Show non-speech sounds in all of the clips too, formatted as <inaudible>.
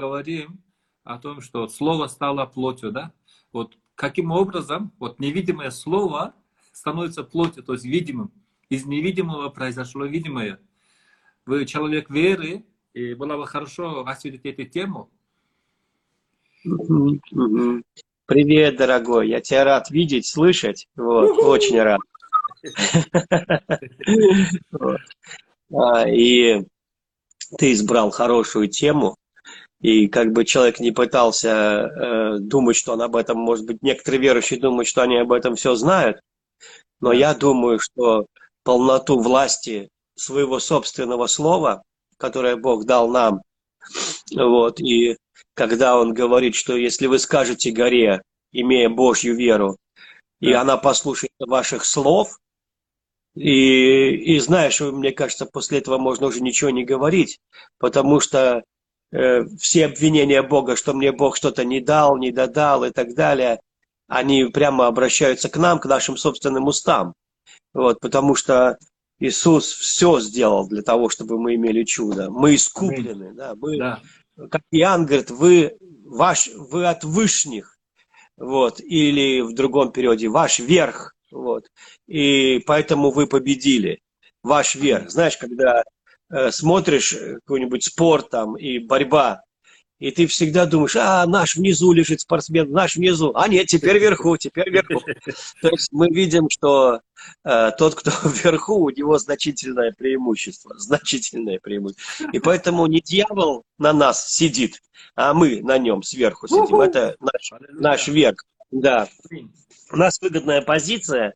говорим о том, что слово стало плотью, да? Вот каким образом вот невидимое слово становится плотью, то есть видимым. Из невидимого произошло видимое. Вы человек веры, и было бы хорошо осветить эту тему. Привет, дорогой. Я тебя рад видеть, слышать. Вот, очень рад. <laughs> А, и ты избрал хорошую тему. И как бы человек не пытался э, думать, что он об этом, может быть, некоторые верующие думают, что они об этом все знают. Но я думаю, что полноту власти своего собственного слова, которое Бог дал нам, вот, и когда Он говорит, что если вы скажете горе, имея Божью веру, да. и она послушает ваших слов, и, и знаешь, мне кажется, после этого можно уже ничего не говорить, потому что все обвинения Бога, что мне Бог что-то не дал, не додал и так далее, они прямо обращаются к нам, к нашим собственным устам. Вот, потому что Иисус все сделал для того, чтобы мы имели чудо. Мы искуплены, да, мы, да. как Иоанн говорит, вы, ваш, вы от вышних, вот, или в другом периоде, ваш верх, вот, и поэтому вы победили, ваш верх. Знаешь, когда э, смотришь какой-нибудь спорт там и борьба, и ты всегда думаешь, а, наш внизу лежит спортсмен, наш внизу. А нет, теперь вверху, теперь вверху. <laughs> То есть мы видим, что э, тот, кто <laughs> вверху, у него значительное преимущество. Значительное преимущество. И поэтому не дьявол на нас сидит, а мы на нем сверху сидим. Это наш, наш верх. Да. У нас выгодная позиция,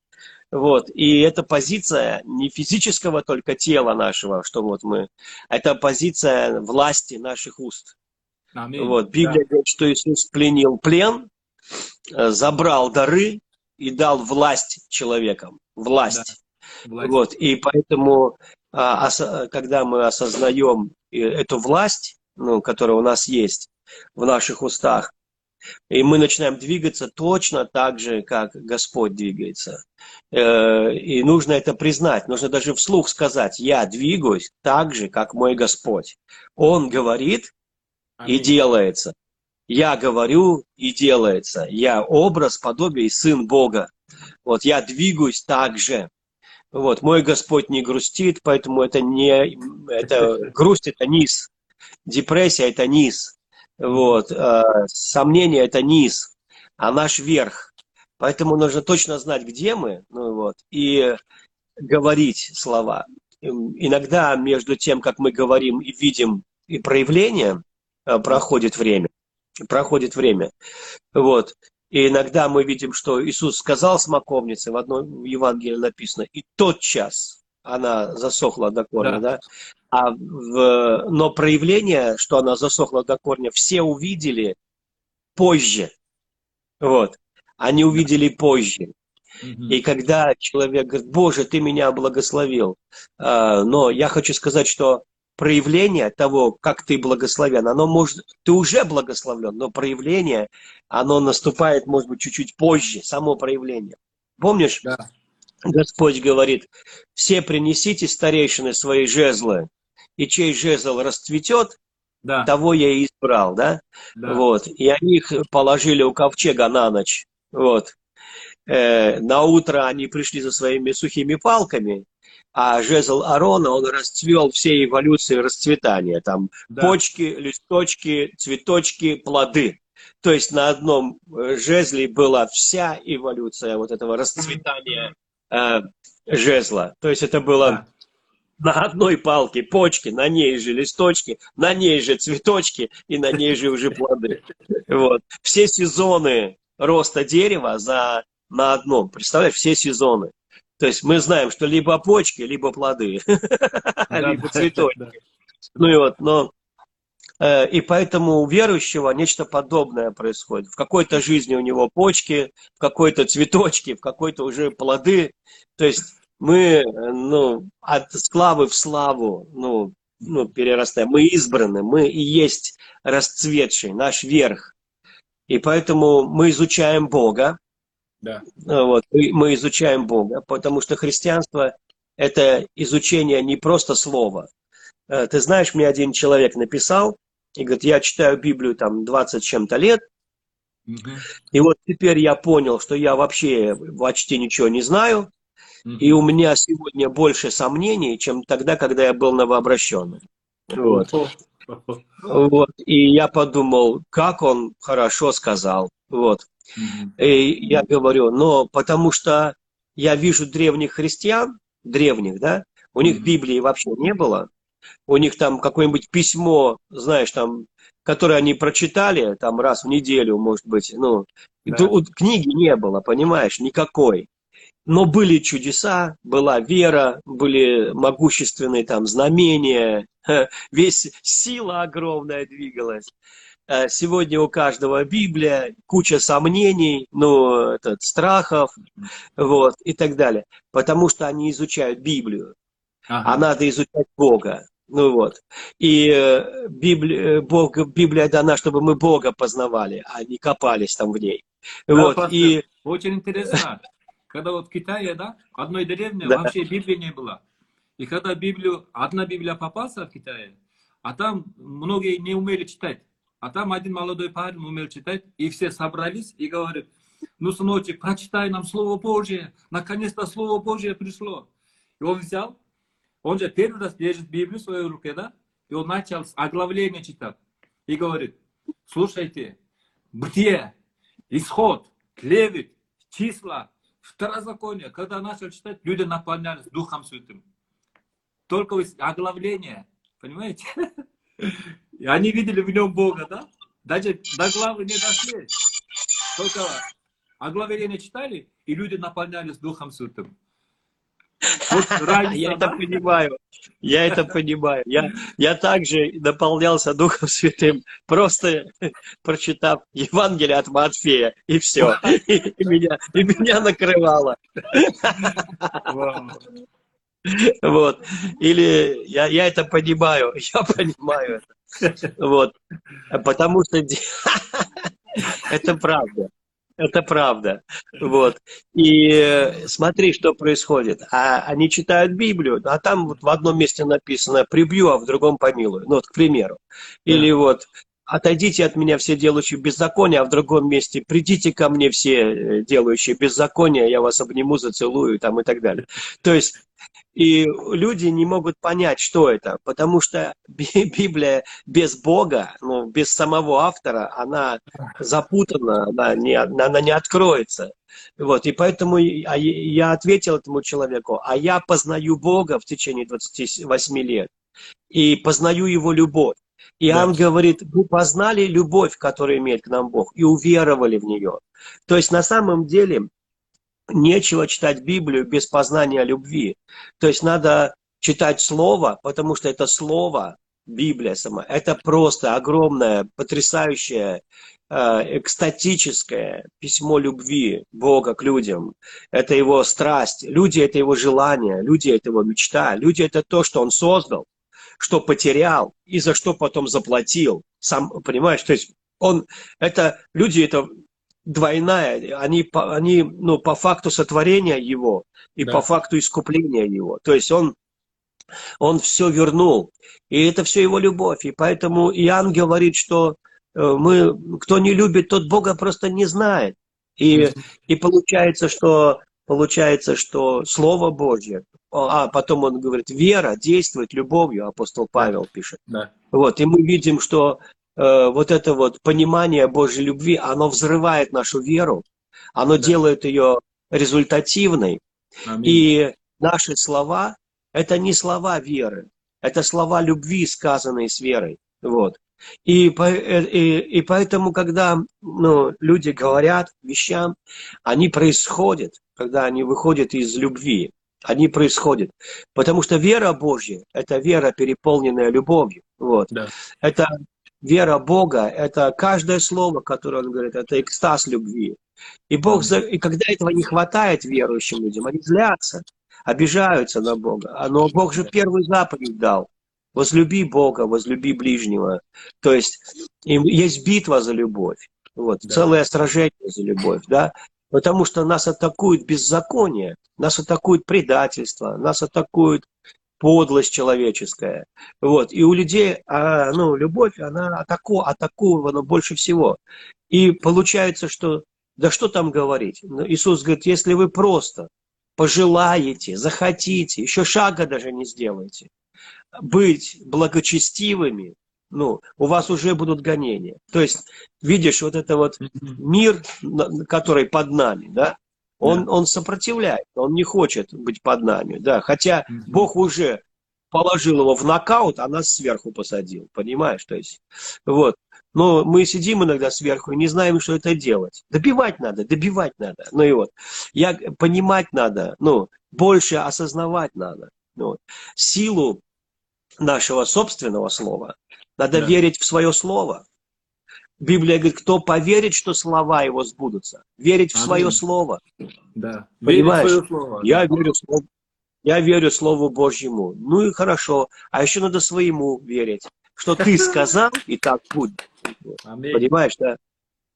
вот. И эта позиция не физического только тела нашего, что вот мы, это позиция власти наших уст. Аминь. Вот. Библия да. говорит, что Иисус пленил плен, э, забрал дары и дал власть человекам. Власть. Да. власть. Вот. И поэтому, а, когда мы осознаем э, эту власть, ну, которая у нас есть в наших устах, и мы начинаем двигаться точно так же, как Господь двигается. Э, и нужно это признать, нужно даже вслух сказать, я двигаюсь так же, как мой Господь. Он говорит, и делается. Я говорю и делается. Я образ, подобие и сын Бога. Вот я двигаюсь так же. Вот, мой Господь не грустит, поэтому это не, это <laughs> грусть это низ, депрессия это низ, вот, э, сомнение это низ, а наш верх. Поэтому нужно точно знать, где мы, ну вот, и говорить слова. Иногда между тем, как мы говорим и видим и проявление, Э, проходит время. Проходит время. Вот. И иногда мы видим, что Иисус сказал смоковнице, в одном Евангелии написано, и тот час она засохла до корня, да. да? А в, но проявление, что она засохла до корня, все увидели позже. Вот. Они увидели позже. И когда человек говорит, Боже, ты меня благословил, а, но я хочу сказать, что проявление того, как ты благословен, оно может, ты уже благословлен, но проявление, оно наступает, может быть, чуть-чуть позже, само проявление. Помнишь? Да. Господь говорит, все принесите старейшины свои жезлы, и чей жезл расцветет, да. того я и избрал, да? да? Вот. И они их положили у ковчега на ночь. Вот. Э, на утро они пришли за своими сухими палками, а жезл Арона, он расцвел всей эволюции расцветания. Там да. почки, листочки, цветочки, плоды. То есть на одном э, жезле была вся эволюция вот этого расцветания э, жезла. То есть это было. На одной палке почки, на ней же листочки, на ней же цветочки и на ней же уже плоды. Вот. Все сезоны роста дерева за, на одном. Представляешь, все сезоны. То есть мы знаем, что либо почки, либо плоды, <laughs> либо цветочки. Ну и вот, но э, и поэтому у верующего нечто подобное происходит. В какой-то жизни у него почки, в какой-то цветочки, в какой-то уже плоды. То есть мы ну, от славы в славу ну, ну, перерастаем. Мы избраны, мы и есть расцветший, наш верх. И поэтому мы изучаем Бога, да. А, вот, мы изучаем Бога, потому что христианство – это изучение не просто слова. Э, ты знаешь, мне один человек написал, И говорит, я читаю Библию там 20 с чем-то лет, и вот теперь я понял, что я вообще почти ничего не знаю, И у меня сегодня больше сомнений, чем тогда, когда я был новообращенным. Вот. Вот. И я подумал, как он хорошо сказал. Вот. И я говорю, но потому что я вижу древних христиан, древних, да, у них. Библии вообще не было. У них там какое-нибудь письмо, знаешь, там, которое они прочитали там раз в неделю, может быть, ну, Да. книги не было, понимаешь, никакой. Но были чудеса, была вера, были могущественные там знамения, весь сила огромная двигалась. Э, Сегодня у каждого Библия, куча сомнений, ну, этот, страхов, вот, и так далее. Потому что они изучают Библию, Ага. а надо изучать Бога. Ну вот. И э, Библия, Бог, Библия дана, чтобы мы Бога познавали, а не копались там в ней. Да, Вот. И Очень интересно. Когда вот в Китае, да, одной деревне Да. вообще Библии не было. И когда Библию, одна Библия попалась в Китае, а там многие не умели читать. А там один молодой парень умел читать, и все собрались и говорят, ну, сыночек, прочитай нам Слово Божье. Наконец-то Слово Божье пришло. И он взял, он же первый раз держит Библию в своей руке, да? И он начал с оглавления читать. И говорит, слушайте, бытие, исход, левит, числа, второзаконие. Когда начал читать, люди наполнялись Духом Святым. Только из оглавления, понимаете? <laughs> И они видели в нем Бога, да? Даже до главы не дошли. Только оглавление читали, и люди наполнялись Духом Святым. Разница, я это понимаю. Я это понимаю. Я, я также наполнялся Духом Святым, просто прочитав Евангелие от Матфея, и все. И, и меня, и меня накрывало. Вау. Вот. Или я, я это понимаю, <laughs> я понимаю это. Вот. Потому что <laughs> это правда. Это правда. Вот. И э, смотри, что происходит. А они читают Библию, а там вот в одном месте написано «прибью, а в другом помилую». Ну вот, к примеру. Или вот «отойдите от меня все делающие беззаконие», а в другом месте «придите ко мне все э, делающие беззаконие, я вас обниму, зацелую» там и так далее. То есть и люди не могут понять, что это, потому что Би- <laughs> Библия без Бога, ну, без самого автора, она запутана, она не, она не откроется. Вот, и поэтому а я ответил этому человеку, а я познаю Бога в течение 28 лет и познаю Его любовь. И Да. говорит, вы познали любовь, которую имеет к нам Бог, и уверовали в нее. То есть на самом деле нечего читать Библию без познания любви. То есть надо читать Слово, потому что это Слово, Библия сама, это просто огромное, потрясающее, э, экстатическое письмо любви Бога к людям. Это его страсть. Люди – это его желание, люди – это его мечта, люди – это то, что он создал, что потерял и за что потом заплатил. Сам, понимаешь, то есть он, это, люди – это двойная, они, они ну, по факту сотворения его и Да. по факту искупления его. То есть он, он все вернул. И это все его любовь. И поэтому Иоанн говорит, что э, мы, кто не любит, тот Бога просто не знает. И, и получается, что получается, что Слово Божье, а потом он говорит, вера действует любовью, апостол Павел пишет. Да. Вот, и мы видим, что э, вот это вот понимание Божьей любви, оно взрывает нашу веру, оно Да. делает ее результативной. Аминь. И наши слова – это не слова веры, это слова любви, сказанные с верой. Вот. И, э, и, и поэтому, когда ну, люди говорят вещам, они происходят, когда они выходят из любви. Они происходят. Потому что вера Божья – это вера, переполненная любовью. Вот. Да. Это вера Бога, это каждое слово, которое он говорит, это экстаз любви. И, Бог, за- и когда этого не хватает верующим людям, они злятся, обижаются на Бога. А, Но Бог же первую заповедь дал. Возлюби Бога, возлюби ближнего. То есть им есть битва за любовь. Вот, Да. целое сражение за любовь, да. Потому что нас атакует беззаконие, нас атакует предательство, нас атакует подлость человеческая. Вот. И у людей, а, ну, любовь, она атаку, атакована больше всего. И получается, что, да что там говорить? Ну, Иисус говорит, если вы просто пожелаете, захотите, еще шага даже не сделаете, быть благочестивыми, ну, у вас уже будут гонения. То есть, видишь, вот это вот мир, который под нами, да, он, он сопротивляется, он не хочет быть под нами, да, хотя Бог уже положил его в нокаут, а нас сверху посадил, понимаешь, то есть, вот. Но мы сидим иногда сверху и не знаем, что это делать. Добивать надо, добивать надо. Ну и вот, я, понимать надо, ну, больше осознавать надо. Ну, вот. Силу нашего собственного слова надо да. верить в свое слово. Библия говорит, кто поверит, что слова его сбудутся. Верить в Аминь. свое слово. Да. Понимаешь? Верить в свое слово. Я верю в слово. Я верю Слову Божьему. Ну и хорошо. А еще надо своему верить. Что ты <laughs> сказал, и так будет. Аминь. Понимаешь, да?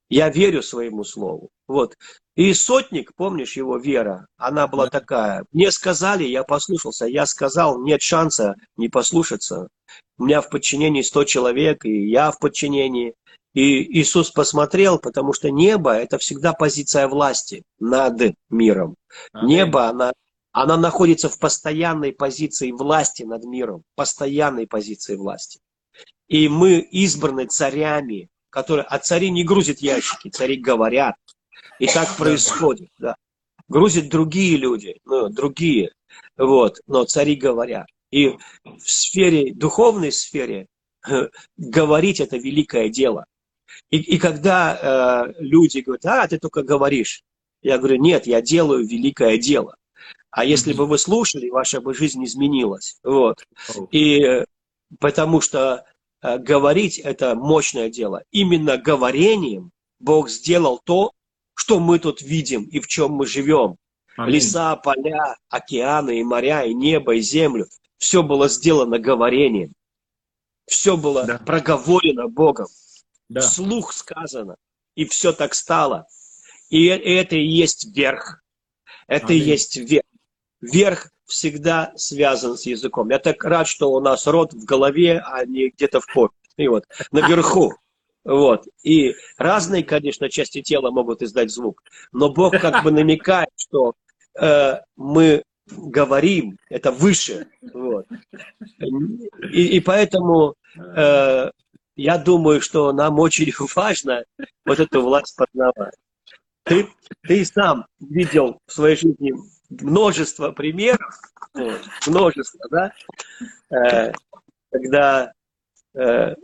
Я верю своему слову. Вот. И сотник, помнишь его вера, она была такая. Мне сказали, я послушался. Я сказал, нет шанса не послушаться. У меня в подчинении 100 человек, и я в подчинении. И Иисус посмотрел, потому что небо – это всегда позиция власти над миром. Аминь. Небо, она, она находится в постоянной позиции власти над миром, постоянной позиции власти. И мы избраны царями, которые, а цари не грузят ящики, цари говорят. И так происходит, да. Грузят другие люди, ну, другие, вот, но цари говорят. И в сфере, духовной сфере, говорить это великое дело. И, и когда э, люди говорят, а, ты только говоришь, я говорю, нет, я делаю великое дело. А если бы вы слушали, ваша бы жизнь изменилась. Вот. И потому что э, говорить это мощное дело. Именно говорением Бог сделал то, что мы тут видим и в чем мы живем. Аминь. Леса, поля, океаны, и моря, и небо, и землю. Все было сделано говорением. Все было да. проговорено Богом. Да. Вслух сказано. И все так стало. И это и есть верх. Это Аминь. и есть верх. Верх всегда связан с языком. Я так рад, что у нас рот в голове, а не где-то в попе. И вот, наверху. <laughs> Вот. И разные, конечно, части тела могут издать звук. Но Бог как бы намекает, что э, мы говорим, это выше. Вот. И, и поэтому э, я думаю, что нам очень <laughs> важно вот эту власть познавать. Ты, ты сам видел в своей жизни множество примеров, вот, множество, да, э, когда э,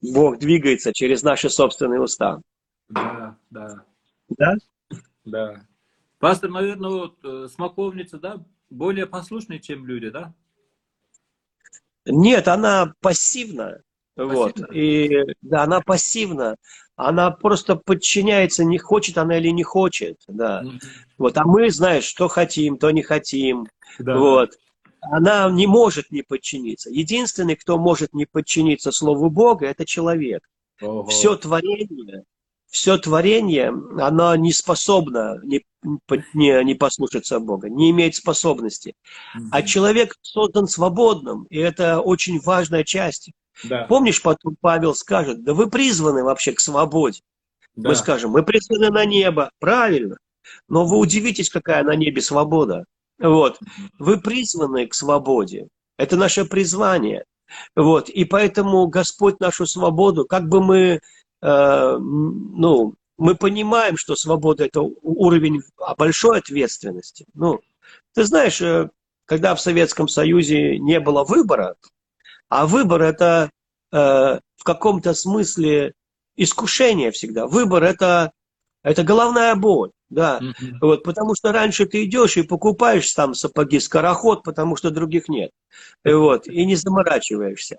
Бог двигается через наши собственные уста. Да, да. Да? Да. Пастор, наверное, вот, э, смоковница, да, более послушная, чем люди, да? Нет, она пассивна. Вот. И да, она пассивна. Она просто подчиняется, не хочет она или не хочет. Да. Mm-hmm. Вот. А мы, знаешь, что хотим, то не хотим. Да. Вот. Она не может не подчиниться. Единственный, кто может не подчиниться Слову Бога, это человек. Ого. Все творение, все творение, оно не способно не, не, не послушаться Бога, не имеет способности. Mm-hmm. А человек создан свободным, и это очень важная часть да. Помнишь, потом Павел скажет, да вы призваны вообще к свободе. Да. Мы скажем, мы призваны на небо, правильно. Но вы удивитесь, какая на небе свобода. Вот. Вы призваны к свободе. Это наше призвание. Вот. И поэтому Господь нашу свободу, как бы мы, ну, мы понимаем, что свобода – это уровень большой ответственности. Ну, ты знаешь, э, когда в Советском Союзе не было выбора, а выбор это э, в каком-то смысле искушение всегда. Выбор это, это головная боль. Да, mm-hmm. вот, потому что раньше ты идешь и покупаешь там сапоги скороход, потому что других нет. Вот, и не заморачиваешься.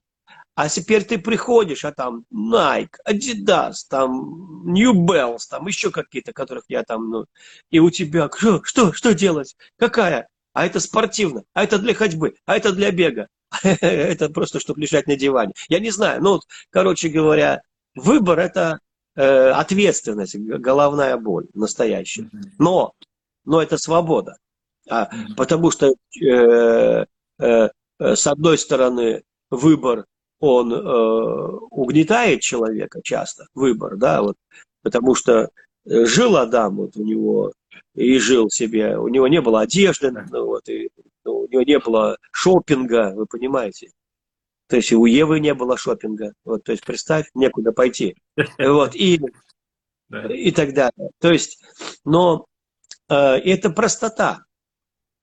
А теперь ты приходишь, а там Nike, Adidas, там New Balance, там еще какие-то, которых я там, ну, и у тебя, что, что, что делать? Какая? А это спортивно, а это для ходьбы, а это для бега. <laughs> это просто, чтобы лежать на диване. Я не знаю, ну, короче говоря, выбор – это э, ответственность, головная боль настоящая. Но, но это свобода. А, потому что э, э, э, с одной стороны, выбор, он э, угнетает человека часто, выбор, да, вот, потому что э, жил Адам, вот у него и жил себе, у него не было одежды, ну, вот, и, ну, у него не было шопинга, вы понимаете. То есть и у Евы не было шопинга. Вот, то есть представь, некуда пойти. <laughs> Вот, и, и так далее. То есть, но э, это простота.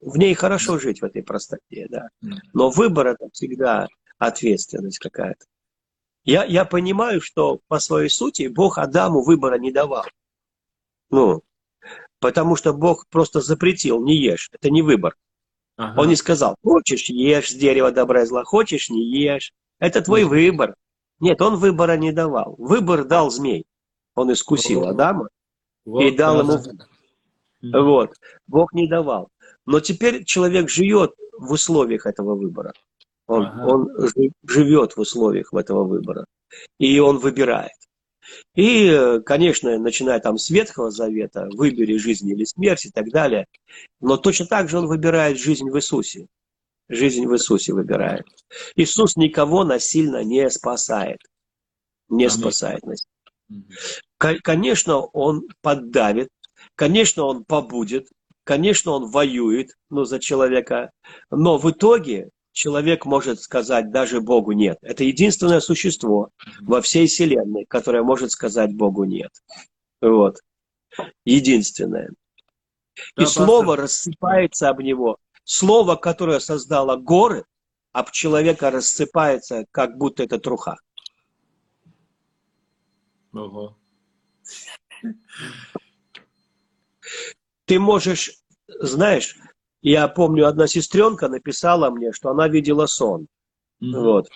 В ней хорошо жить, в этой простоте, да. Но выбор это всегда ответственность какая-то. Я, я понимаю, что по своей сути Бог Адаму выбора не давал. Ну, потому что Бог просто запретил, не ешь. Это не выбор. Ага. Он не сказал, хочешь ешь с дерева добра и зла, хочешь не ешь. Это твой выбор. Нет, он выбора не давал. Выбор дал змей. Он искусил. Адама. Вот и дал ему. Вот. Бог не давал. Но теперь человек живет в условиях этого выбора. Он, Ага. он жи- живет в условиях этого выбора. И он выбирает. И, конечно, начиная там с Ветхого Завета, выбери жизнь или смерть и так далее. Но точно так же он выбирает жизнь в Иисусе. Жизнь в Иисусе выбирает. Иисус никого насильно не спасает. Не Аминь. спасает насильно. Конечно, он поддавит, конечно, он побудет, конечно, он воюет ну, за человека, но в итоге человек может сказать даже Богу нет. Это единственное существо во всей Вселенной, которое может сказать Богу нет. Вот. Единственное. И Да, слово пастор. рассыпается об него. Слово, которое создало горы, об человека рассыпается, как будто это труха. Ого. ты можешь, знаешь, я помню, одна сестренка написала мне, что она видела сон. Мгм. Вот.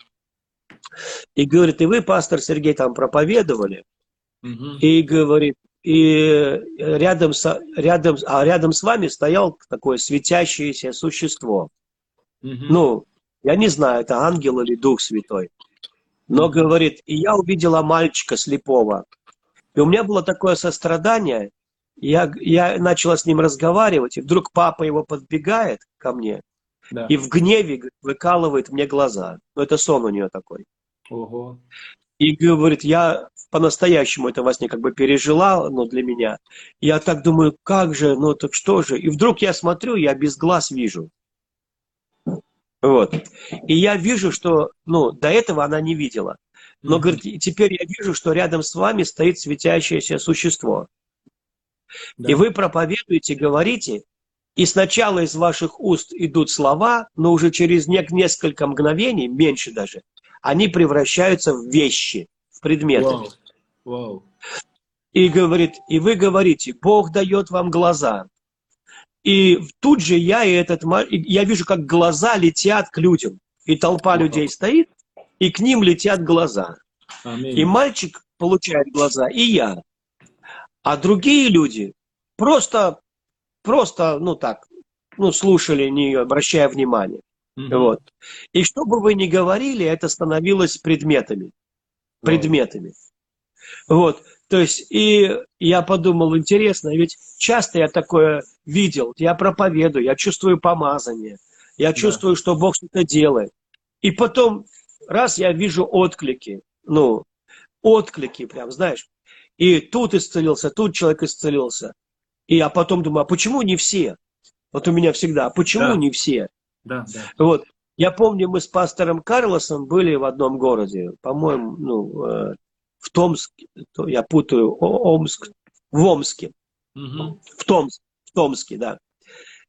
И говорит, и вы, пастор Сергей, там проповедовали, Мгм. и говорит, и рядом с, рядом, а рядом с вами стоял такое светящееся существо. Мгм. Ну, я не знаю, это ангел или дух святой. Но, говорит, и я увидела мальчика слепого. И у меня было такое сострадание, я, я начала с ним разговаривать, и вдруг папа его подбегает ко мне Да. и в гневе выкалывает мне глаза. Ну, это сон у нее такой. Ого. И говорит, я по-настоящему это во сне как бы пережила, но для меня. Я так думаю, как же, ну так что же? И вдруг я смотрю, я без глаз вижу. Вот. И я вижу, что, ну, до этого она не видела. Но, говорит, теперь я вижу, что рядом с вами стоит светящееся существо. Да. И вы проповедуете, говорите, и сначала из ваших уст идут слова, но уже через не- несколько мгновений, меньше даже, они превращаются в вещи, в предметы. Вау. Вау. И говорит, и вы говорите, Бог дает вам глаза. И тут же я и этот я вижу, как глаза летят к людям. И толпа Вау. людей стоит, и к ним летят глаза. Аминь. И мальчик получает глаза, и я. А другие люди просто, просто, ну так, ну слушали, не обращая внимания. Мгм. Вот. И что бы вы ни говорили, это становилось предметами. Предметами. Вот. То есть, и я подумал, интересно, ведь часто я такое видел, я проповедую, я чувствую помазание, я Да. чувствую, что Бог что-то делает. И потом, раз я вижу отклики, ну, отклики прям, знаешь, и тут исцелился, тут человек исцелился. И я потом думаю, а почему не все? Вот у меня всегда, а почему Да. не все? Да, да. Вот. Я помню, мы с пастором Карлосом были в одном городе, по-моему, ну, э, в Томске, то я путаю, Омск, в Омске, Мгм. в, Томск, в Томске, да.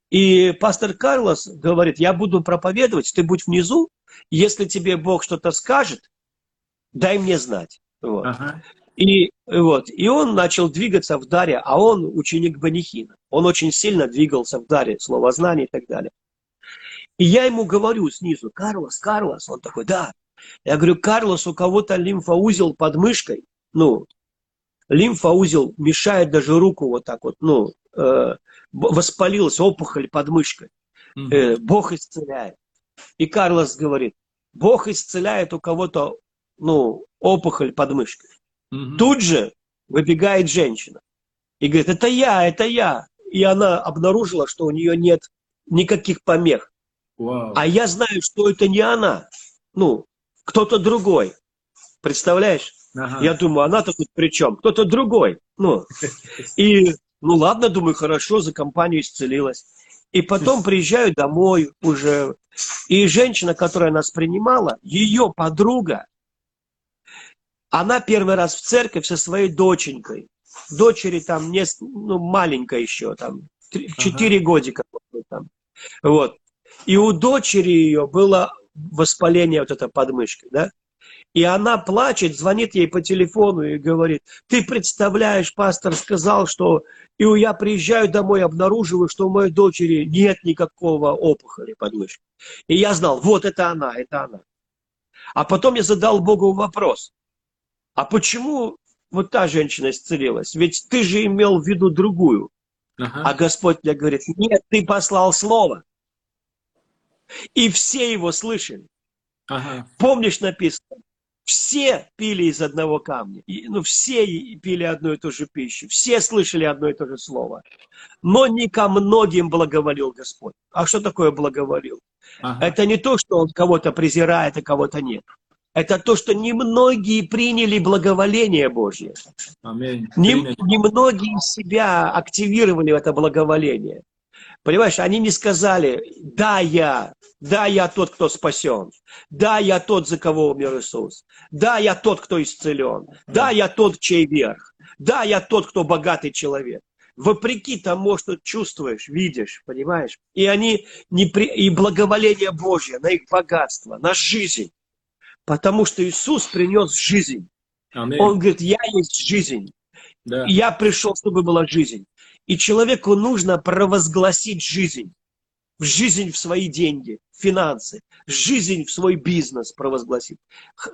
И пастор Карлос говорит, я буду проповедовать, ты будь внизу, если тебе Бог что-то скажет, дай мне знать. Вот. Ага. И, вот, и он начал двигаться в даре, а он ученик Банихина. Он очень сильно двигался в даре, словознания и так далее. И я ему говорю снизу, Карлос, Карлос, он такой, да. Я говорю, Карлос, у кого-то лимфоузел под мышкой, ну, лимфоузел мешает даже руку вот так вот, ну, э, воспалилась опухоль под мышкой. Э, Бог исцеляет. И Карлос говорит, Бог исцеляет у кого-то, ну, опухоль под мышкой. Мгм. Тут же выбегает женщина и говорит, это я, это я. И она обнаружила, что у нее нет никаких помех. Вау. А я знаю, что это не она. Ну, кто-то другой. Представляешь? Ага. Я думаю, она-то тут при чем? Кто-то другой. Ну, и, ну ладно, думаю, хорошо, за компанию исцелилась. И потом приезжаю домой уже. И женщина, которая нас принимала, ее подруга, она первый раз в церковь со своей доченькой. Дочери там не, ну, маленькая еще, там, три- Ага. четыре годика. Там. Вот. И у дочери ее было воспаление вот это подмышки, да? И она плачет, звонит ей по телефону и говорит, ты представляешь, пастор сказал, что и я приезжаю домой, обнаруживаю, что у моей дочери нет никакого опухоли подмышки. И я знал, вот это она, это она. А потом я задал Богу вопрос, а почему вот та женщина исцелилась? Ведь ты же имел в виду другую. Ага. А Господь мне говорит, нет, ты послал слово. И все его слышали. Ага. Помнишь, написано, все пили из одного камня. И, ну, все пили одну и ту же пищу. Все слышали одно и то же слово. Но не ко многим благоволил Господь. А что такое благоволил? Ага. Это не то, что он кого-то презирает, а кого-то нет. Это то, что немногие приняли благоволение Божье. Аминь. Нем- Принято. Немногие себя активировали в это благоволение. Понимаешь, они не сказали, да, я, да, я тот, кто спасен, да, я тот, за кого умер Иисус, да, я тот, кто исцелен, да, я тот, чей верх, да, я тот, кто богатый человек. Вопреки тому, что чувствуешь, видишь, понимаешь? И они не при... и благоволение Божье на их богатство, на жизнь. Потому что Иисус принес жизнь. Аминь. Он говорит, я есть жизнь. Да. Я пришел, чтобы была жизнь. И человеку нужно провозгласить жизнь. В жизнь в свои деньги, финансы, жизнь в свой бизнес провозгласить.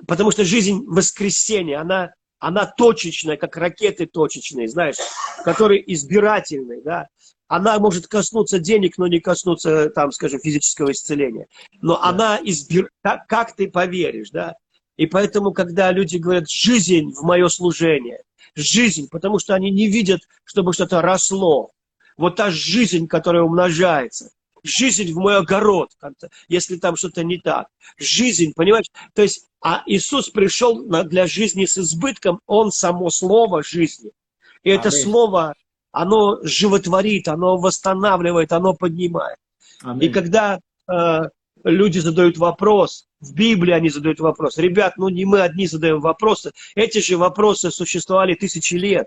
Потому что жизнь воскресения, она, она точечная, как ракеты точечные, знаешь, которые избирательные, да. Она может коснуться денег, но не коснуться, там, скажем, физического исцеления. Но она избир... как, как ты поверишь, да. И поэтому, когда люди говорят «жизнь в мое служение», жизнь, потому что они не видят, чтобы что-то росло. Вот та жизнь, которая умножается. Жизнь в мой огород, если там что-то не так. Жизнь, понимаешь? То есть, а Иисус пришел для жизни с избытком, Он само слово жизни. И это Аминь. слово, оно животворит, оно восстанавливает, оно поднимает. И Аминь. когда э, люди задают вопрос, в Библии они задают вопрос, ребят, ну не мы одни задаем вопросы, эти же вопросы существовали тысячи лет.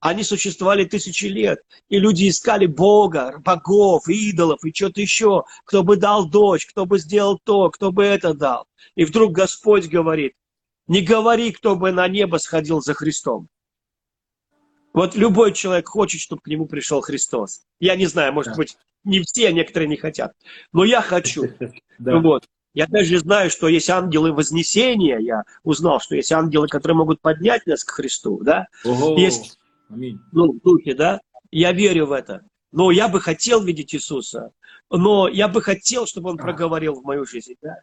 Они существовали тысячи лет. И люди искали Бога, богов, идолов и что-то еще. Кто бы дал дочь, кто бы сделал то, кто бы это дал. И вдруг Господь говорит, не говори, кто бы на небо сходил за Христом. Вот любой человек хочет, чтобы к нему пришел Христос. Я не знаю, может Да. быть, не все, а некоторые не хотят. Но я хочу. <laughs> Да. Вот. Я даже знаю, что есть ангелы Вознесения. Я узнал, что есть ангелы, которые могут поднять нас к Христу, да? Ого. Есть- Аминь. Ну, в духе, да? Я верю в это. Но я бы хотел видеть Иисуса. Но я бы хотел, чтобы Он проговорил в мою жизнь, да?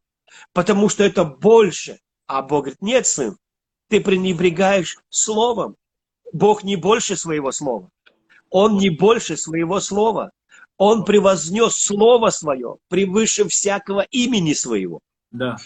Потому что это больше. А Бог говорит, нет, сын, ты пренебрегаешь словом. Бог не больше своего слова. Он не больше своего слова. Он превознес слово свое превыше всякого имени своего. Да.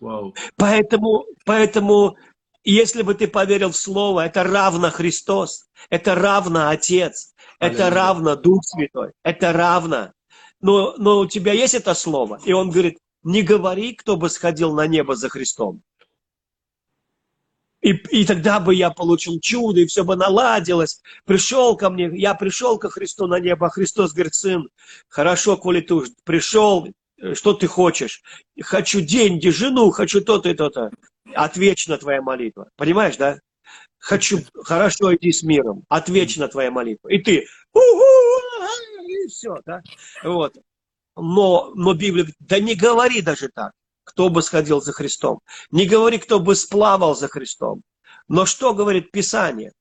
Вау. Поэтому, поэтому, если бы ты поверил в Слово, это равно Христос, это равно Отец, это равно Дух Святой, это равно. Но, но у тебя есть это Слово? И он говорит, не говори, кто бы сходил на небо за Христом. И, и тогда бы я получил чудо, и все бы наладилось. Пришел ко мне, я пришел ко Христу на небо, а Христос говорит, сын, хорошо, коли ты пришел, э, что ты хочешь? Хочу деньги, жену, хочу то-то и то-то. Отвечна твоя молитва. Понимаешь, да? Хочу, хорошо, иди с миром. Отвечна твоя молитва. И ты, «Угу, ага», и все, да? Вот. Но, но Библия говорит, да не говори даже так, кто бы сходил за Христом. Не говори, кто бы сплавал за Христом. Но что говорит Писание?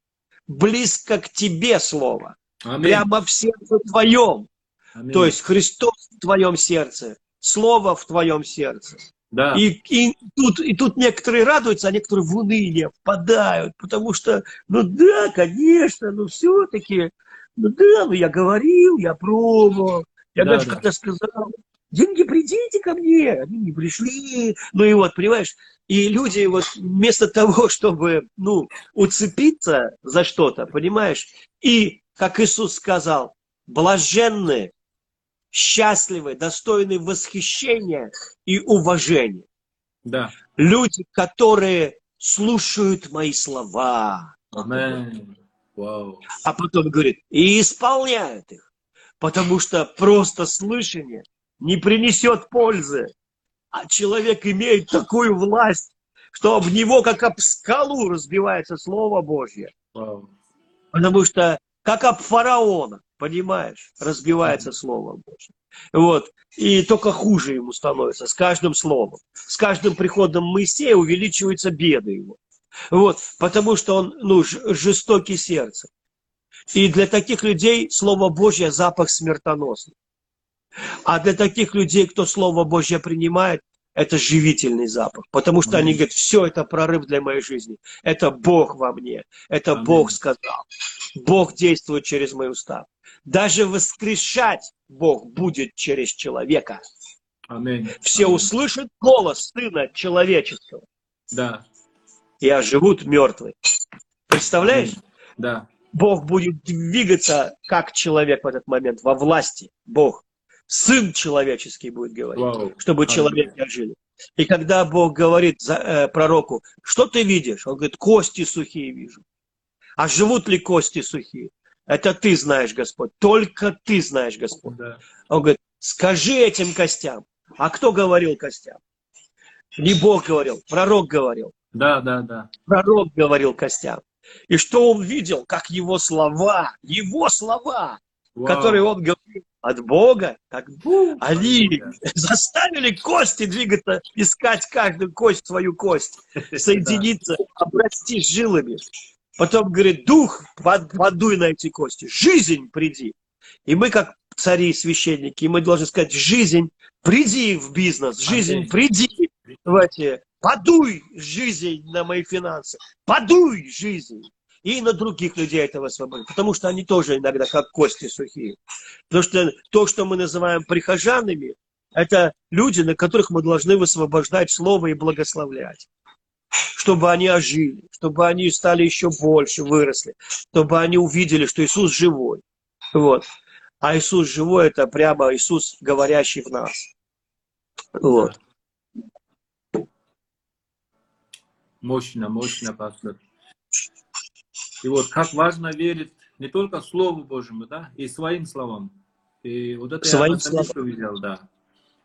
Близко к тебе слово. Аминь. Прямо в сердце твоем. Аминь. То есть Христос в твоем сердце. Слово в твоем сердце. да. И, и, тут, и тут некоторые радуются, а некоторые в уныние впадают, потому что, ну да, конечно, ну все-таки, ну да, ну я говорил, я пробовал, я Да, даже да. как-то сказал, деньги, придите ко мне. Они не пришли. Ну и вот, понимаешь, и люди вот вместо того, чтобы, ну, уцепиться за что-то, понимаешь, и, как Иисус сказал, блаженные, счастливы, достойны восхищения и уважения. Да. Люди, которые слушают мои слова, Амен. Вау. а потом говорит, и исполняют их. Потому что просто слышание не принесет пользы. А человек имеет такую власть, что об него, как об скалу, разбивается Слово Божье. Потому что, как об фараона, понимаешь, разбивается Слово Божье. Вот. И только хуже ему становится с каждым словом. С каждым приходом Моисея увеличиваются беды его. Вот. Потому что он ну, жестокий сердцем. И для таких людей Слово Божье запах смертоносный. А для таких людей, кто Слово Божье принимает, это живительный запах. Потому что они Аминь. говорят, все это прорыв для моей жизни. Это Бог во мне. Это Аминь. Бог сказал. Бог действует через мои уста. Даже воскрешать Бог будет через человека. Аминь. Все Аминь. услышат голос Сына Человеческого Да. и оживут мертвые. Представляешь? Аминь. Да. Бог будет двигаться как человек в этот момент, во власти. Бог. Сын человеческий будет говорить, Вау. чтобы Аллилуйя. человеки ожили. И когда Бог говорит за- э, пророку, что ты видишь? Он говорит, кости сухие вижу. А живут ли кости сухие? Это ты знаешь, Господь. Только ты знаешь, Господь. Да. Он говорит, скажи этим костям. А кто говорил костям? Не Бог говорил, пророк говорил. Да, да, да. Пророк говорил костям. И что он видел? Как его слова, его слова, Вау. которые он говорил от Бога, как они Аллилуйя. <laughs> заставили кости двигаться, искать каждую кость свою кость, <laughs> соединиться, обрасти жилами. Потом говорит, дух, под- подуй на эти кости, жизнь приди. И мы, как цари и священники, мы должны сказать, жизнь, приди в бизнес, жизнь, приди в эти, подуй жизнь на мои финансы, подуй жизнь. И на других людей этого освободить. Потому что они тоже иногда как кости сухие. Потому что то, что мы называем прихожанами, это люди, на которых мы должны высвобождать слово и благословлять. Чтобы они ожили, чтобы они стали еще больше, выросли, чтобы они увидели, что Иисус живой. Вот. А Иисус живой – это прямо Иисус, говорящий в нас. Вот. Мощно, мощно, пастор. И вот как важно верить не только Слову Божьему, да, и своим словам. И вот это Своим я заметку увидел, да.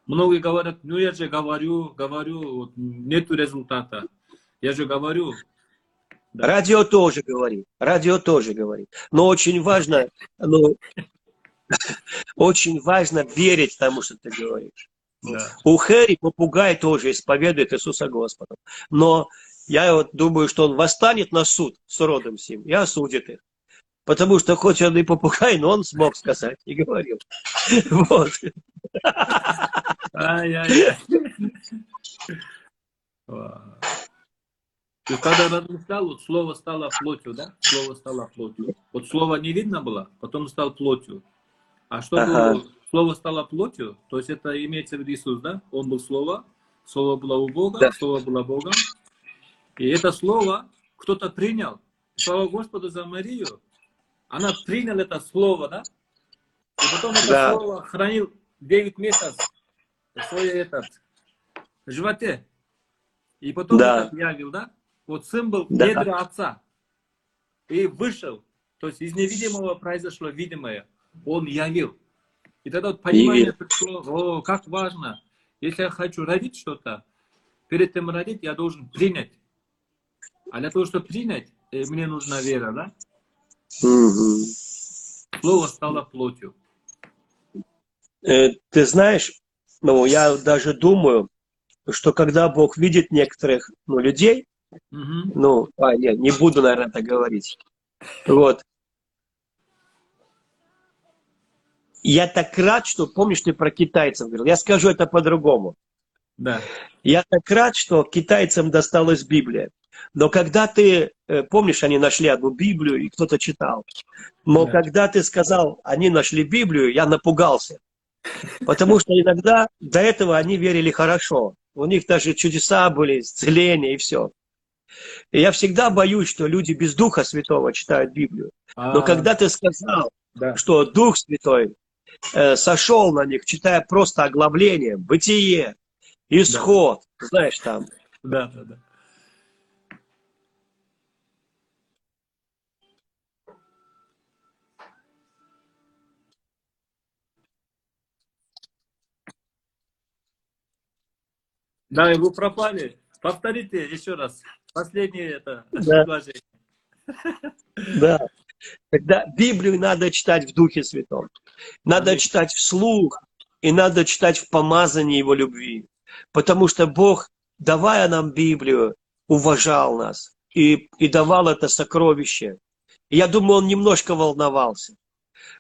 Многие говорят, ну я же говорю, говорю, вот нету результата. Я же говорю. Да. Радио тоже говорит. Радио тоже говорит. Но очень важно, ну, <laughs> очень важно верить тому, что ты говоришь. Да. У Хэри попугай тоже исповедует Иисуса Господа. Но я вот думаю, что он восстанет на суд с родом сим и осудит их. Потому что хоть он и попугай, но он смог сказать и говорил. Вот. И когда размышлял, вот слово стало плотью, да? Слово стало плотью. Вот слово не видно было, потом стал плотью. А чтобы Ага. слово стало плотью, то есть это имеется в виду Иисус, да? Он был слово, слово было у Бога, Да. слово было Богом. И это слово кто-то принял. Слава Господу за Марию. Она приняла это слово, да? И потом это Да. слово хранил 9 месяцев в своей этот, животе. И потом Да. этот явил, да? Вот сын был Да. недра отца. И вышел. То есть из невидимого произошло видимое. Он явил. И тогда вот понимание пришло, о, как важно. Если я хочу родить что-то, перед тем родить я должен принять. А для того, чтобы принять, э, мне нужна вера, да? Мгм. Слово стало плотью. Э, Ты знаешь, ну, я даже думаю, что когда Бог видит некоторых ну, людей, Мгм. ну, а, нет, не буду, наверное, так говорить. Вот. Я так рад, что, помнишь, ты про китайцев говорил, я скажу это по-другому. Да. Я так рад, что китайцам досталась Библия. Но когда ты, э, помнишь, они нашли одну Библию, и кто-то читал. Но Да. когда ты сказал, они нашли Библию, я напугался. Потому что иногда до этого они верили хорошо. У них даже чудеса были, исцеления и все. И я всегда боюсь, что люди без Духа Святого читают Библию. Но А, когда ты сказал, да. что Дух Святой э, сошел на них, читая просто оглавление, бытие, исход, знаешь, там, Да, да, да. Да, и вы пропали. Повторите еще раз. Последнее это Да. предложение. <laughs> да. Когда Библию надо читать в Духе Святом, надо Аминь. читать вслух, и надо читать в помазании Его любви. Потому что Бог, давая нам Библию, уважал нас и, и давал это сокровище. И я думаю, он немножко волновался,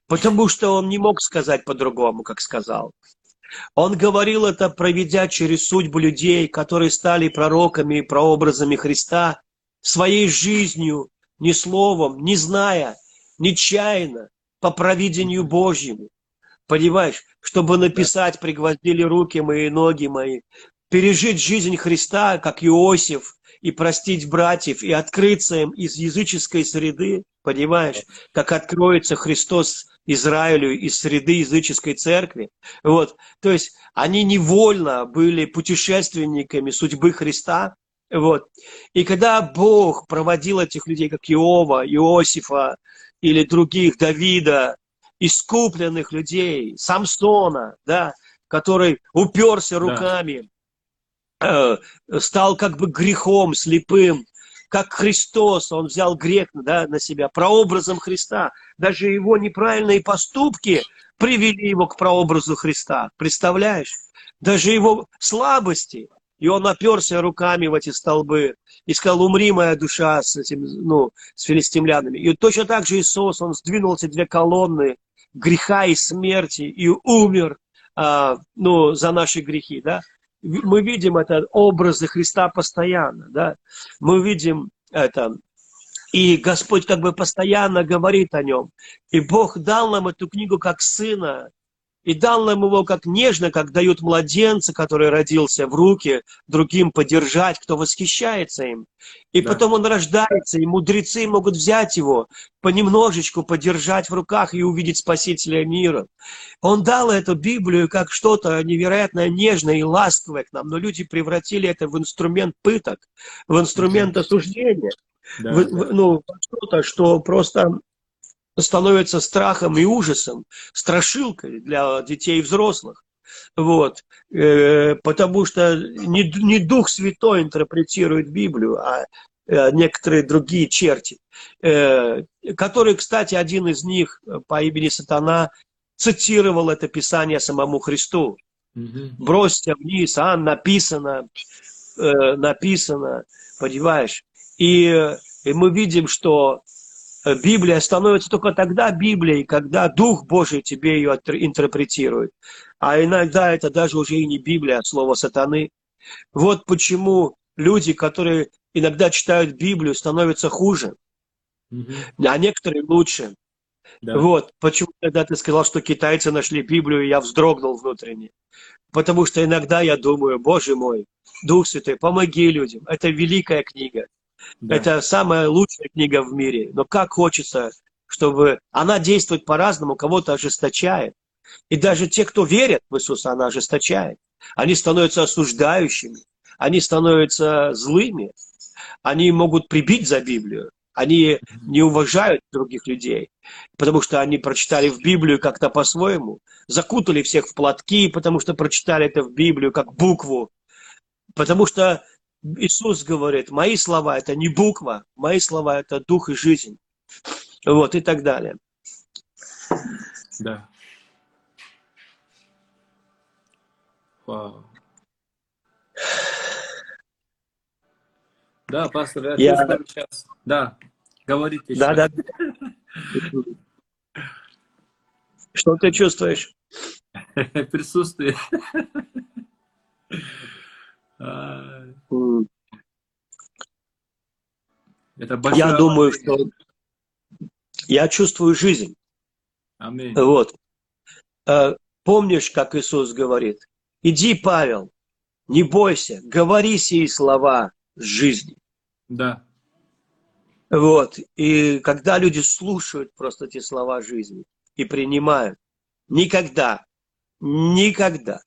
потому что он не мог сказать по-другому, как сказал. Он говорил это, проведя через судьбу людей, которые стали пророками и прообразами Христа, своей жизнью, ни словом, не зная, нечаянно, по провидению Божьему. Понимаешь, чтобы написать, пригвоздили руки мои ноги мои, пережить жизнь Христа, как Иосиф, и простить братьев, и открыться им из языческой среды, понимаешь, как откроется Христос Израилю из среды языческой церкви. Вот. То есть они невольно были путешественниками судьбы Христа. Вот. И когда Бог проводил этих людей, как Иова, Иосифа или других, Давида, искупленных людей, Самсона, да, который уперся руками, стал как бы грехом слепым, как Христос, он взял грех да, на себя, прообразом Христа. Даже его неправильные поступки привели его к прообразу Христа. Представляешь? Даже его слабости. И он оперся руками в эти столбы и сказал, умри, моя душа, с, этим, ну, с филистимлянами. И точно так же Иисус, он сдвинул эти две колонны греха и смерти и умер а, ну, за наши грехи. Да? Мы видим это образы Христа постоянно. Да? Мы видим это. И Господь как бы постоянно говорит о нем. И Бог дал нам эту книгу как сына, и дал нам его как нежно, как дают младенца, который родился в руки, другим подержать, кто восхищается им. И Да. потом он рождается, и мудрецы могут взять его, понемножечку подержать в руках и увидеть Спасителя мира. Он дал эту Библию как что-то невероятно нежное и ласковое к нам, но люди превратили это в инструмент пыток, в инструмент осуждения Да, в- да. ну, что-то, что просто становится страхом и ужасом, страшилкой для детей и взрослых. Вот. Э, Потому что не, Дух Святой интерпретирует Библию, а э, некоторые другие черти, э, которые, кстати, один из них по имени Сатана цитировал это Писание самому Христу Мгм. бросьте вниз, а написано, написано, понимаешь? И, и мы видим, что Библия становится только тогда Библией, когда Дух Божий тебе ее интерпретирует. А иногда это даже уже и не Библия, а слово сатаны. Вот почему люди, которые иногда читают Библию, становятся хуже, Мгм. а некоторые лучше. Да. Вот, почему когда ты сказал, что китайцы нашли Библию, я вздрогнул внутренне. Потому что иногда я думаю, Боже мой, Дух Святой, помоги людям. Это великая книга. Да. Это самая лучшая книга в мире. Но как хочется, чтобы она действует по-разному, кого-то ожесточает. И даже те, кто верят в Иисуса, она ожесточает. Они становятся осуждающими, они становятся злыми, они могут прибить за Библию, они не уважают других людей, потому что они прочитали в Библию как-то по-своему, закутали всех в платки, потому что прочитали это в Библию как букву, потому что Иисус говорит, мои слова это не буква, мои слова это дух и жизнь, вот и так далее. Да. Вау. Да, пастор, я, Я- сейчас. Да, говорите. Да, еще. да. Что ты чувствуешь? <laughs> Присутствие. М, Это большое Я думаю, что я чувствую жизнь. Аминь. Вот. Э, Помнишь, как Иисус говорит, иди, Павел, не бойся, говори сии слова жизни. Да. Вот. И когда люди слушают просто эти слова жизни и принимают, никогда, никогда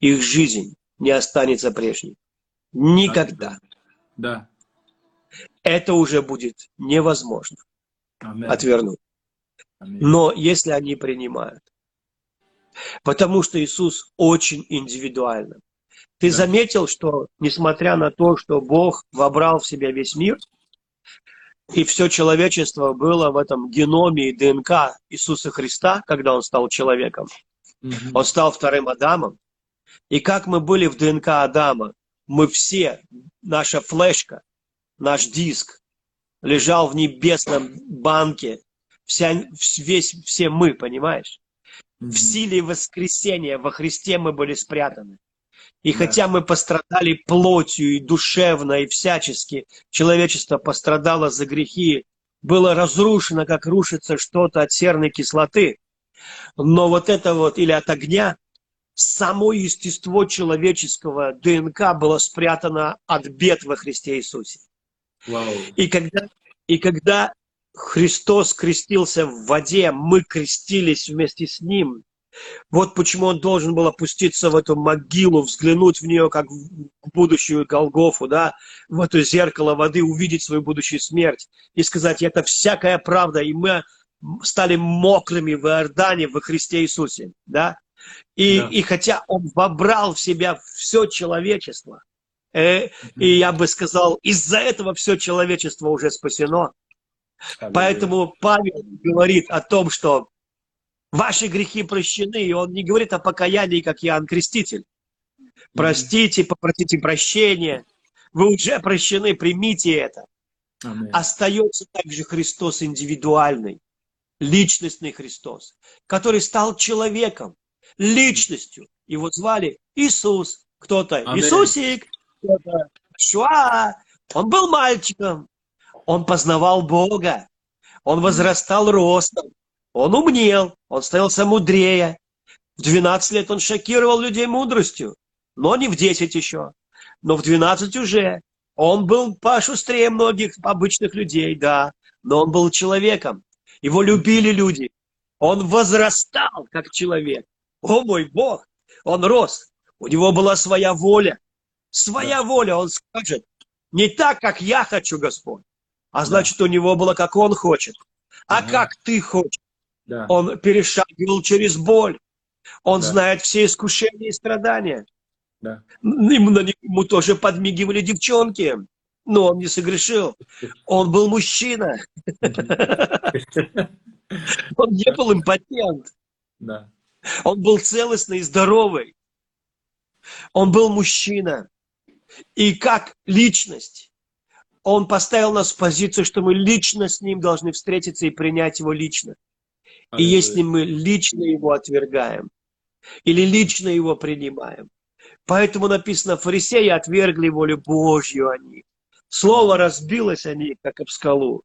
их жизнь не останется прежней. Никогда. Да. Это уже будет невозможно Аминь. отвернуть. Аминь. Но если они принимают. Потому что Иисус очень индивидуально. Ты Да. заметил, что несмотря на то, что Бог вобрал в себя весь мир, и все человечество было в этом геноме и ДНК Иисуса Христа, когда Он стал человеком, Мгм. Он стал вторым Адамом. И как мы были в ДНК Адама, мы все, наша флешка, наш диск, лежал в небесном банке, вся, весь, все мы, понимаешь? В силе воскресения во Христе мы были спрятаны. И Да. хотя мы пострадали плотью и душевно, и всячески, человечество пострадало за грехи, было разрушено, как рушится что-то от серной кислоты, но вот это вот, или от огня, само естество человеческого ДНК было спрятано от бед во Христе Иисусе. Вау. И когда, и когда Христос крестился в воде, мы крестились вместе с Ним. Вот почему Он должен был опуститься в эту могилу, взглянуть в нее, как в будущую Голгофу, да, в это зеркало воды, увидеть свою будущую смерть и сказать, это всякая правда, и мы стали мокрыми в Иордане во Христе Иисусе, да. И, Да. и хотя Он вобрал в себя все человечество, э, и я бы сказал, из-за этого все человечество уже спасено, Аллилуйя. Поэтому Павел говорит о том, что ваши грехи прощены, и он не говорит о покаянии, как Иоанн Креститель. Простите, попросите прощения, вы уже прощены, примите это. Аминь. Остается также Христос индивидуальный, личностный Христос, который стал человеком, личностью. Его звали Иисус. Кто-то. Иисусик, кто-то Шуа. Он был мальчиком, он познавал Бога, он возрастал ростом, он умнел, он становился мудрее. В 12 лет он шокировал людей мудростью, но не в 10 еще, но в 12 уже. Он был пошустрее многих обычных людей, да, но он был человеком. Его любили люди. Он возрастал как человек. О мой Бог! Он рос. У него была своя воля. Своя воля, он скажет. Не так, как я хочу, Господь. А значит, у него было, как он хочет. А Ага. как ты хочешь. Да. Он перешагивал через боль. Он Да. знает все искушения и страдания. Да. Ему, на- ему тоже подмигивали девчонки. Но он не согрешил. Он был мужчина. <laughs> Он не был импотент. Да. Он был целостный и здоровый. Он был мужчина. И как личность, он поставил нас в позицию, что мы лично с ним должны встретиться и принять его лично. И если мы лично его отвергаем, или лично его принимаем, поэтому написано, фарисеи отвергли волю Божью они. Слово разбилось о них, как об скалу.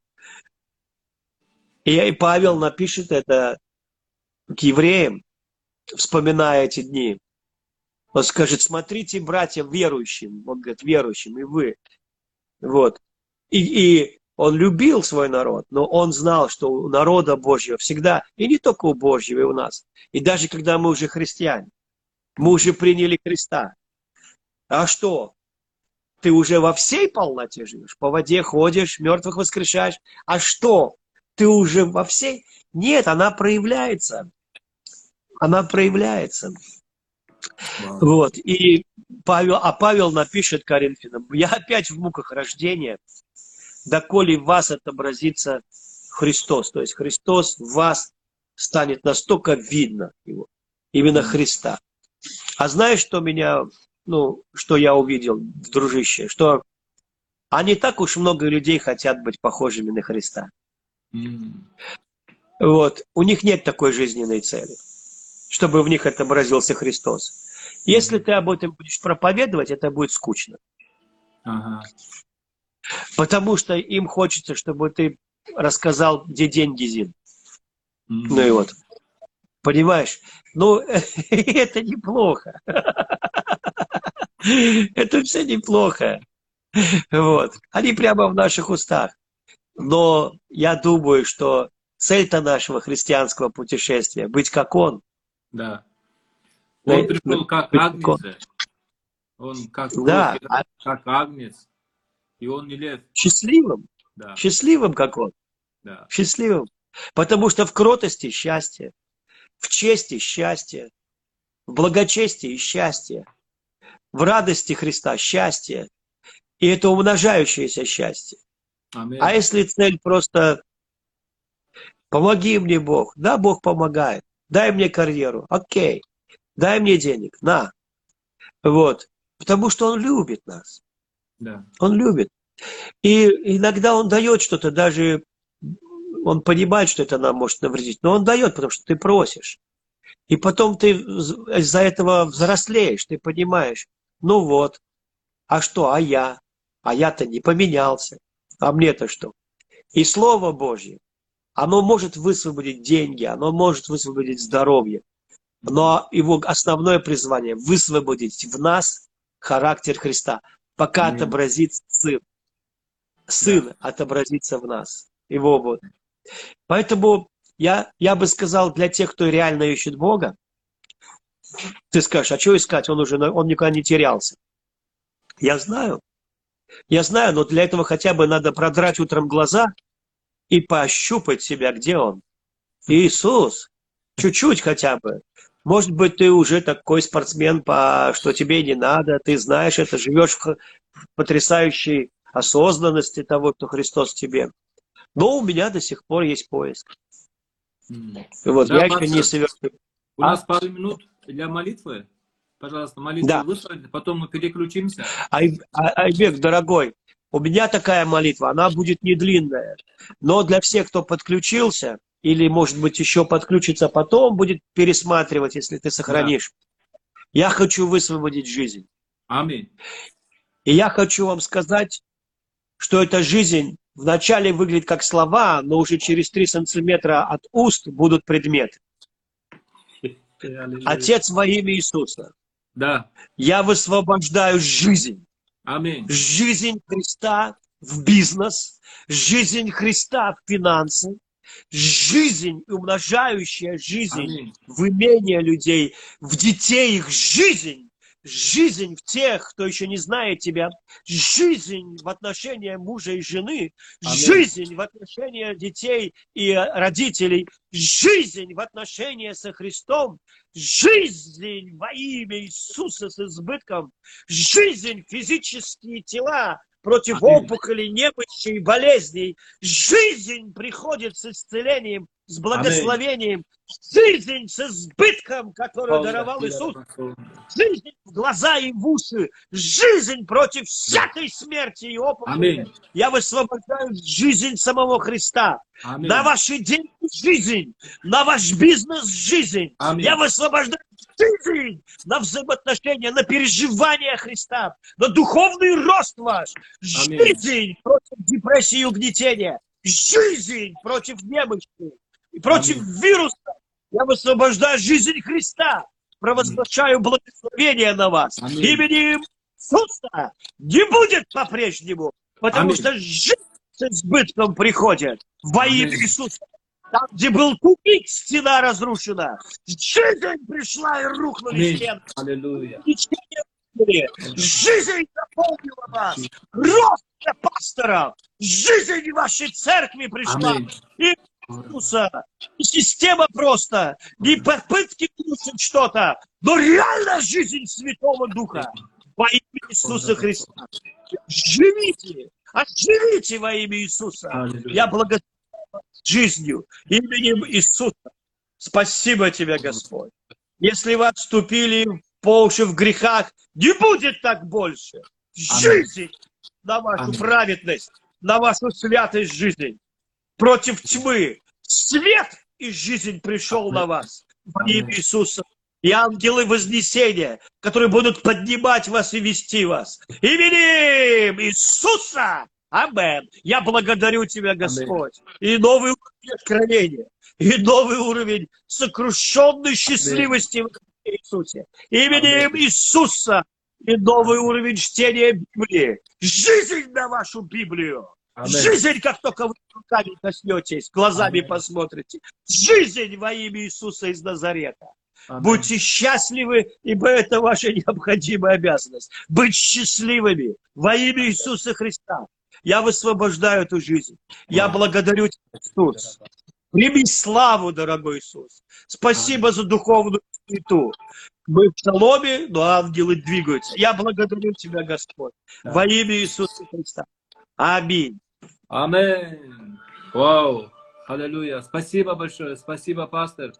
И Павел напишет это к евреям, вспоминая эти дни. Он скажет, смотрите, братья, верующим. Он говорит, верующим, и вы. Вот. И, и он любил свой народ, но он знал, что у народа Божьего всегда, и не только у Божьего, и у нас, и даже когда мы уже христиане, мы уже приняли Христа. А что? Ты уже во всей полноте живешь, по воде ходишь, мертвых воскрешаешь. А что? Ты уже во всей? Нет, она проявляется. Она проявляется. Вау. Вот. И Павел, а Павел напишет Коринфянам, я опять в муках рождения, доколе в вас отобразится Христос. То есть Христос в вас станет настолько видно его, именно Христа. А знаешь, что меня, ну, что я увидел, дружище, что а не так уж много людей хотят быть похожими на Христа. М. Вот. У них нет такой жизненной цели, чтобы в них отобразился Христос. Если ты об этом будешь проповедовать, это будет скучно. Ага. Потому что им хочется, чтобы ты рассказал, где деньги, Зин. М. Ну и вот. Понимаешь? Ну, <laughs> это неплохо. <laughs> Это все неплохо. Вот. Они прямо в наших устах. Но я думаю, что цель-то нашего христианского путешествия – быть как Он. Да. Да, Он пришел как агнец. Он как, Да, волк, а- как агнец. И он не лев. Счастливым. Да, Счастливым, как Он. да. Счастливым. Потому что в кротости счастье, в чести счастье, в благочестии счастье, в радости Христа счастье. И это умножающееся счастье. Аминь. А если цель просто помоги мне Бог, да, Бог помогает, дай мне карьеру, окей, дай мне денег, на. Вот. Потому что Он любит нас. Да. Он любит. И иногда Он дает что-то, даже Он понимает, что это нам может навредить, но Он дает, потому что ты просишь. И потом ты из-за этого взрослеешь, ты понимаешь, ну вот, а что, а я? А я-то не поменялся. А мне-то что? И Слово Божье, оно может высвободить деньги, оно может высвободить здоровье. Но его основное призвание – высвободить в нас характер Христа, пока Аминь. отобразится Сын. Сын отобразится в нас. Его вот. Поэтому я, я бы сказал, для тех, кто реально ищет Бога, ты скажешь, а что искать? Он уже, он никогда не терялся. Я знаю. Я знаю, но для этого хотя бы надо продрать утром глаза и поощупать себя, где он. Иисус, чуть-чуть хотя бы. Может быть, ты уже такой спортсмен, по, что тебе не надо, ты знаешь это, живешь в потрясающей осознанности того, кто Христос тебе. Но у меня до сих пор есть поиск. М. Вот, Да, я еще не совершил. У А? нас пару минут для молитвы. Пожалуйста, молитву Да. выстроить, потом мы переключимся. Ай- Ай- Айбек, дорогой, у меня такая молитва, она будет не длинная, но для всех, кто подключился, или, может быть, еще подключится потом, будет пересматривать, если ты сохранишь. Я хочу высвободить жизнь. Аминь. И я хочу вам сказать, что эта жизнь вначале выглядит как слова, но уже через 3 сантиметра от уст будут предметы. Отец во имя Иисуса, Да. я высвобождаю жизнь. Аминь. жизнь Христа в бизнес, жизнь Христа в финансы, жизнь, умножающая жизнь Аминь. в имение людей, в детей их жизнь, жизнь в тех, кто еще не знает тебя, жизнь в отношении мужа и жены, Аминь. жизнь в отношении детей и родителей, жизнь в отношении со Христом, жизнь во имя Иисуса с избытком, жизнь, физические тела против Аминь. опухолей, немощи и болезней. Жизнь приходит с исцелением, с благословением. Жизнь с избытком, которую даровал Иисус. Жизнь в глаза и в уши. Жизнь против всякой смерти и опухоли. Я высвобождаю жизнь самого Христа. Аминь. На ваши деньги жизнь, на ваш бизнес жизнь. Аминь. Я высвобождаю жизнь на взаимоотношения, на переживания Христа, на духовный рост ваш. Аминь. Жизнь против депрессии и угнетения. Жизнь против немощи и против Аминь. вируса. Я высвобождаю жизнь Христа. Провозглашаю благословение на вас. Аминь. Именем Иисуса не будет по-прежнему, потому Аминь. что жизнь с избытком приходит во имя Иисуса. Там, где был тупик, стена разрушена. Жизнь пришла и рухнули стены. Аллилуйя. Жизнь наполнила вас. Рост для пасторов. Жизнь в вашей церкви пришла. Аминь. И Иисуса. Система просто, не попытки улучшить что-то, но реально жизнь Святого Духа во имя Иисуса Христа. Живите, оживите во имя Иисуса. Я благодарю жизнью, именем Иисуса. Спасибо тебе, Господь. Если вы отступили по уши в грехах, не будет так больше. Жизнь на вашу Аминь. праведность, на вашу святость жизнь. Против тьмы. Свет и жизнь пришел на вас. Во имя Аминь. Иисуса. И ангелы вознесения, которые будут поднимать вас и вести вас. Именем Иисуса! Амен. Я благодарю Тебя, Господь. И новый уровень откровения, и новый уровень сокрушенной счастливости в Иисусе. Именем Аминь. Иисуса и новый уровень чтения Библии. Жизнь на вашу Библию. Аминь. Жизнь, как только вы руками коснетесь, глазами Аминь. посмотрите. Жизнь во имя Иисуса из Назарета. Аминь. Будьте счастливы, ибо это ваша необходимая обязанность. Быть счастливыми во имя Иисуса Христа. Я высвобождаю эту жизнь. Я благодарю Тебя, Иисус. Прими славу, дорогой Иисус. Спасибо за духовную цвету. Мы в шаломе, но ангелы двигаются. Я благодарю Тебя, Господь. Во имя Иисуса Христа. Аминь. Аминь. Вау. Аллилуйя. Спасибо большое. Спасибо, пастор.